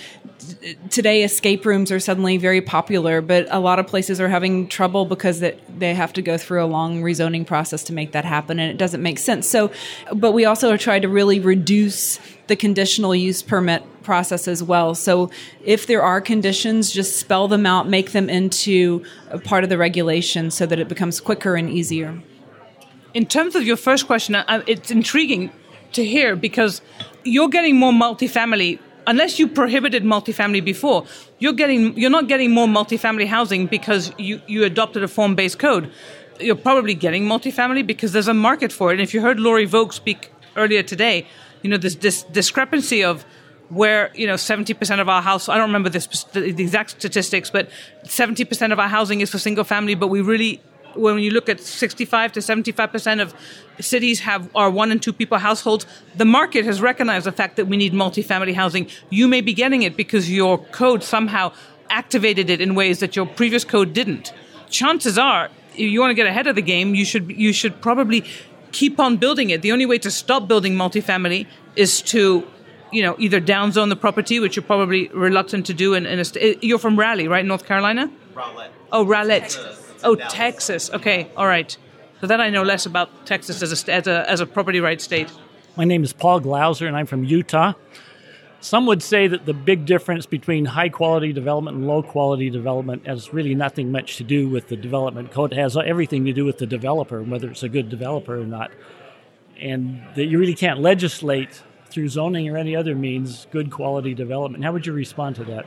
Speaker 2: today escape rooms are suddenly very popular, but a lot of places are having trouble because that they have to go through a long rezoning process to make that happen, and it doesn't make sense. So, but we also are trying to really reduce the conditional use permit process as well. So, if there are conditions, just spell them out, make them into a part of the regulation so that it becomes quicker and easier.
Speaker 3: In terms of your first question, it's intriguing to hear because you're getting more multifamily unless you prohibited multifamily before, you're getting you're not getting more multifamily housing because you, you adopted a form based code. You're probably getting multifamily because there's a market for it. And if you heard Laurie Volk speak earlier today, you know this, this discrepancy of where you know 70% of our house i don't remember this, the exact statistics but 70% of our housing is for single family but we really when you look at 65 to 75 percent of cities have are one and two people households, the market has recognized the fact that we need multifamily housing. You may be getting it because your code somehow activated it in ways that your previous code didn't. Chances are, if you want to get ahead of the game, you should you should probably keep on building it. The only way to stop building multifamily is to you know, either downzone the property, which you're probably reluctant to do. In, in a st- eh, you're from Raleigh, right, North Carolina?
Speaker 5: Rowlett.
Speaker 3: Oh, Rowlett. Oh, Texas. Okay, all right. So then I know less about Texas as a, as a, as a property rights state.
Speaker 6: My name is Paul Glauser, and I'm from Utah. Some would say that the big difference between high quality development and low quality development has really nothing much to do with the development code. It has everything to do with the developer, whether it's a good developer or not. And that you really can't legislate through zoning or any other means good quality development. How would you respond to that?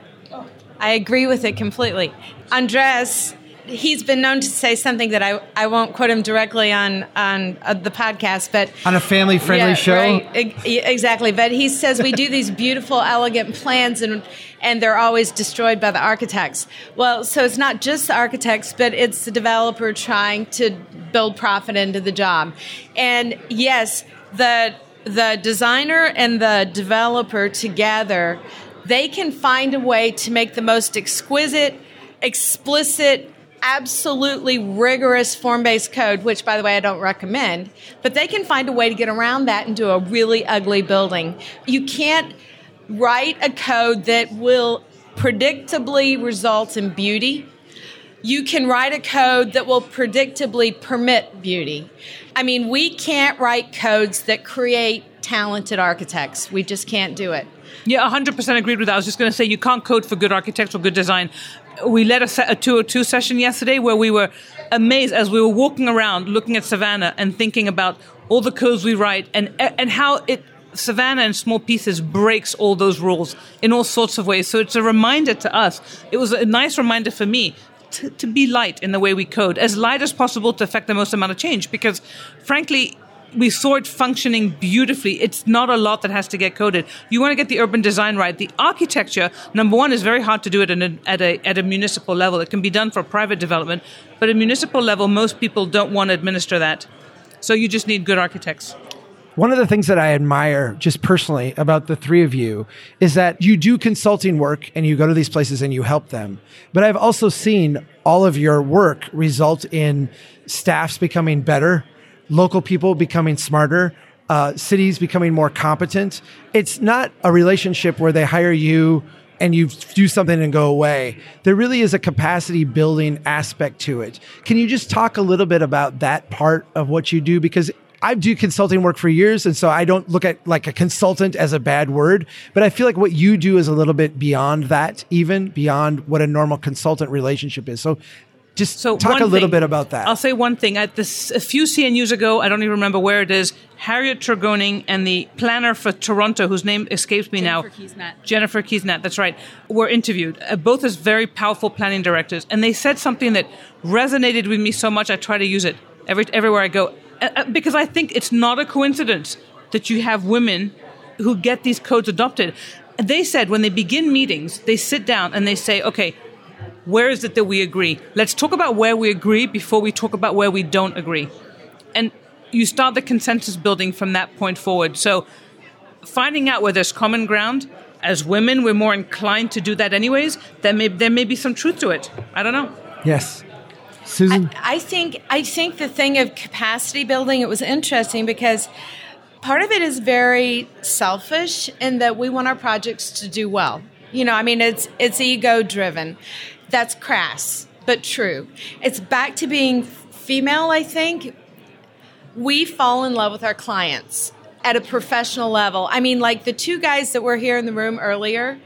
Speaker 4: I agree with it completely. Andres he's been known to say something that I, I won't quote him directly on on uh, the podcast, but
Speaker 1: on a family friendly
Speaker 4: yeah,
Speaker 1: show,
Speaker 4: right, exactly. But he says we do these beautiful, elegant plans, and and they're always destroyed by the architects. Well, so it's not just the architects, but it's the developer trying to build profit into the job. And yes, the the designer and the developer together, they can find a way to make the most exquisite, explicit absolutely rigorous form based code, which, by the way, I don't recommend, but they can find a way to get around that and do a really ugly building. You can't write a code that will predictably result in beauty. You can write a code that will predictably permit beauty. I mean, we can't write codes that create talented architects. We just can't do it.
Speaker 3: Yeah, 100% agreed with that. I was just going to say you can't code for good architectural good design we led a, a 202 session yesterday where we were amazed as we were walking around looking at Savannah and thinking about all the codes we write and, and how it Savannah in small pieces breaks all those rules in all sorts of ways. So it's a reminder to us. It was a nice reminder for me to, to, be light in the way we code, as light as possible to affect the most amount of change. Because frankly, we saw it functioning beautifully. It's not a lot that has to get coded. You want to get the urban design right. The architecture, number one, is very hard to do it a, at a, at a municipal level. It can be done for private development, but at municipal level, most people don't want to administer that. So you just need good architects.
Speaker 1: One of the things that I admire just personally about the three of you is that you do consulting work and you go to these places and you help them. But I've also seen all of your work result in staffs becoming better local people becoming smarter, uh, cities becoming more competent. It's not a relationship where they hire you and you do something and go away. There really is a capacity building aspect to it. Can you just talk a little bit about that part of what you do? Because I do consulting work for years, and so I don't look at like a consultant as a bad word, but I feel like what you do is a little bit beyond that, even beyond what a normal consultant relationship is. So just so talk a little
Speaker 3: thing,
Speaker 1: bit about that.
Speaker 3: I'll say one thing. At this, a few CNUs ago, I don't even remember where it is, Harriet Tregoning and the planner for Toronto, whose name escapes me
Speaker 2: Jennifer
Speaker 3: now.
Speaker 2: Keesmaat.
Speaker 3: Jennifer Keesmaat, that's right, were interviewed, uh, both as very powerful planning directors. And they said something that resonated with me so much, I try to use it every, everywhere I go. Uh, uh because I think it's not a coincidence that you have women who get these codes adopted. They said when they begin meetings, they sit down and they say, okay, where is it that we agree? Let's talk about where we agree before we talk about where we don't agree. And you start the consensus building from that point forward. So finding out where there's common ground, as women, we're more inclined to do that anyways. There may, there may be some truth to it. I don't know.
Speaker 1: Yes. Susan?
Speaker 4: I, I think I think the thing of capacity building, it was interesting because part of it is very selfish in that we want our projects to do well You know, I mean, it's it's ego driven. That's crass, but true. It's back to being female. I think we fall in love with our clients at a professional level. I mean, like the two guys that were here in the room earlier,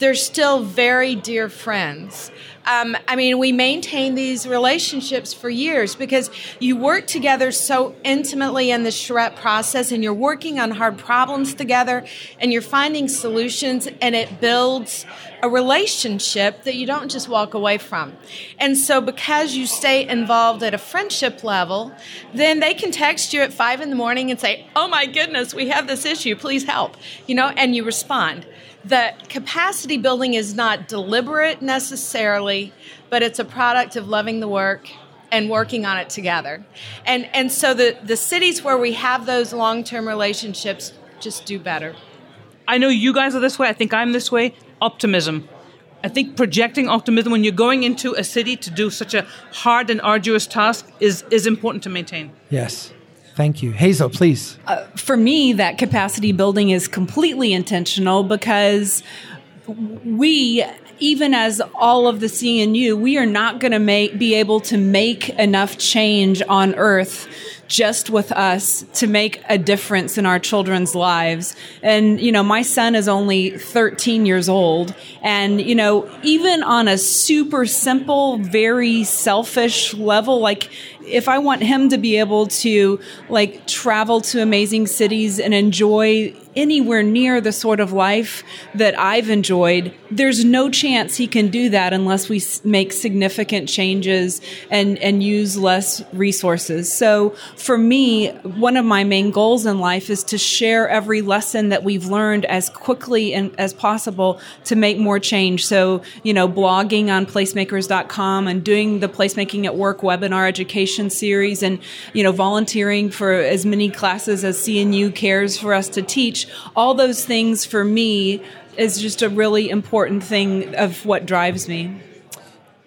Speaker 4: they're still very dear friends. Um, I mean, we maintain these relationships for years because you work together so intimately in the charrette process and you're working on hard problems together and you're finding solutions and it builds a relationship that you don't just walk away from. And so, because you stay involved at a friendship level, then they can text you at five in the morning and say, Oh my goodness, we have this issue, please help. You know, and you respond the capacity building is not deliberate necessarily, but it's a product of loving the work and working on it together. And and so the the cities where we have those long-term relationships just do better.
Speaker 3: I know you guys are this way. I think I'm this way. Optimism. I think projecting optimism when you're going into a city to do such a hard and arduous task is is important to maintain.
Speaker 1: Yes. Thank you. Hazel, please.
Speaker 2: Uh, for me, that capacity building is completely intentional because we even as all of the CNU, we are not going to be able to make enough change on Earth just with us to make a difference in our children's lives. And you know, my son is only 13 years old, and you know, even on a super simple, very selfish level, like if I want him to be able to like travel to amazing cities and enjoy anywhere near the sort of life that I've enjoyed, there's no chance he can do that unless we make significant changes and, and use less resources. So for me, one of my main goals in life is to share every lesson that we've learned as quickly and as possible to make more change. So, you know, blogging on placemakers.com and doing the placemaking at work webinar education series and, you know, volunteering for as many classes as CNU cares for us to teach. All those things for me is just a really important thing of what drives me.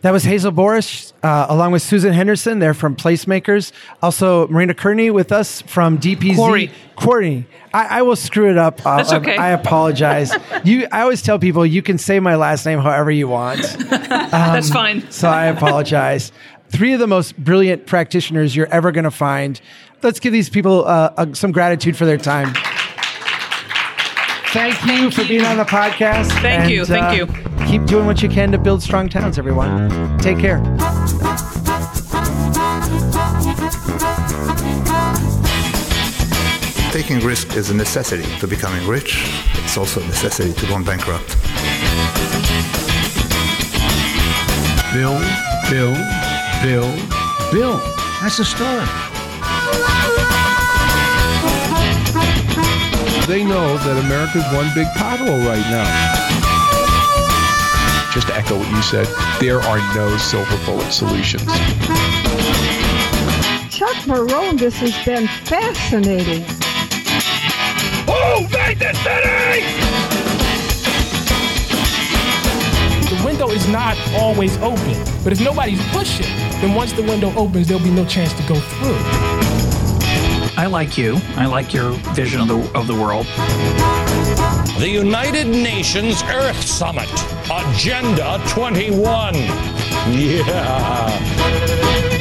Speaker 1: That was Hazel Borys, uh, along with Susan Henderson. They're from Placemakers. Also, Marina Kearney with us from DPZ.
Speaker 3: Quarry.
Speaker 1: Quarry. I, I will screw it up. Uh,
Speaker 3: That's okay.
Speaker 1: I, I apologize. you. I always tell people you can say my last name however you want.
Speaker 3: That's fine.
Speaker 1: So I apologize. Three of the most brilliant practitioners you're ever going to find. Let's give these people uh, uh, some gratitude for their time. Thank you for being on the podcast.
Speaker 3: Thank you, thank
Speaker 1: uh,
Speaker 3: you.
Speaker 1: Keep doing what you can to build strong towns, everyone. Take care.
Speaker 7: Taking risk is a necessity to becoming rich. It's also a necessity to going bankrupt.
Speaker 8: Bill, Bill, Bill, Bill. That's the start. They know that America's one big pothole right now.
Speaker 9: just to echo what you said, there are no silver bullet solutions.
Speaker 10: Chuck Marohn, this has been fascinating.
Speaker 8: Oh, Vegas City!
Speaker 11: The window is not always open, but if nobody's pushing, then once the window opens, there'll be no chance to go through.
Speaker 12: I like you. I like your vision of the, of the world.
Speaker 13: The United Nations Earth Summit, Agenda 21. Yeah.